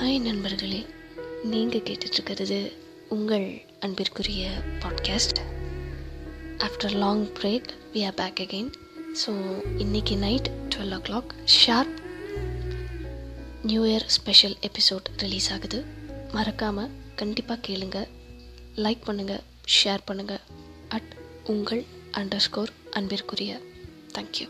Hi நண்பர்களே நீங்கள் கேட்டுட்ருக்கிறது உங்கள் அன்பிற்குரிய podcast after long break we are back again so இன்றைக்கி night twelve o'clock sharp new year special episode release ஆகுது. மறக்காமல் கண்டிப்பாக கேளுங்க லைக் பண்ணுங்கள் ஷேர் பண்ணுங்கள் அட் உங்கள் அண்டர் ஸ்கோர் அன்பிற்குரிய தேங்க்யூ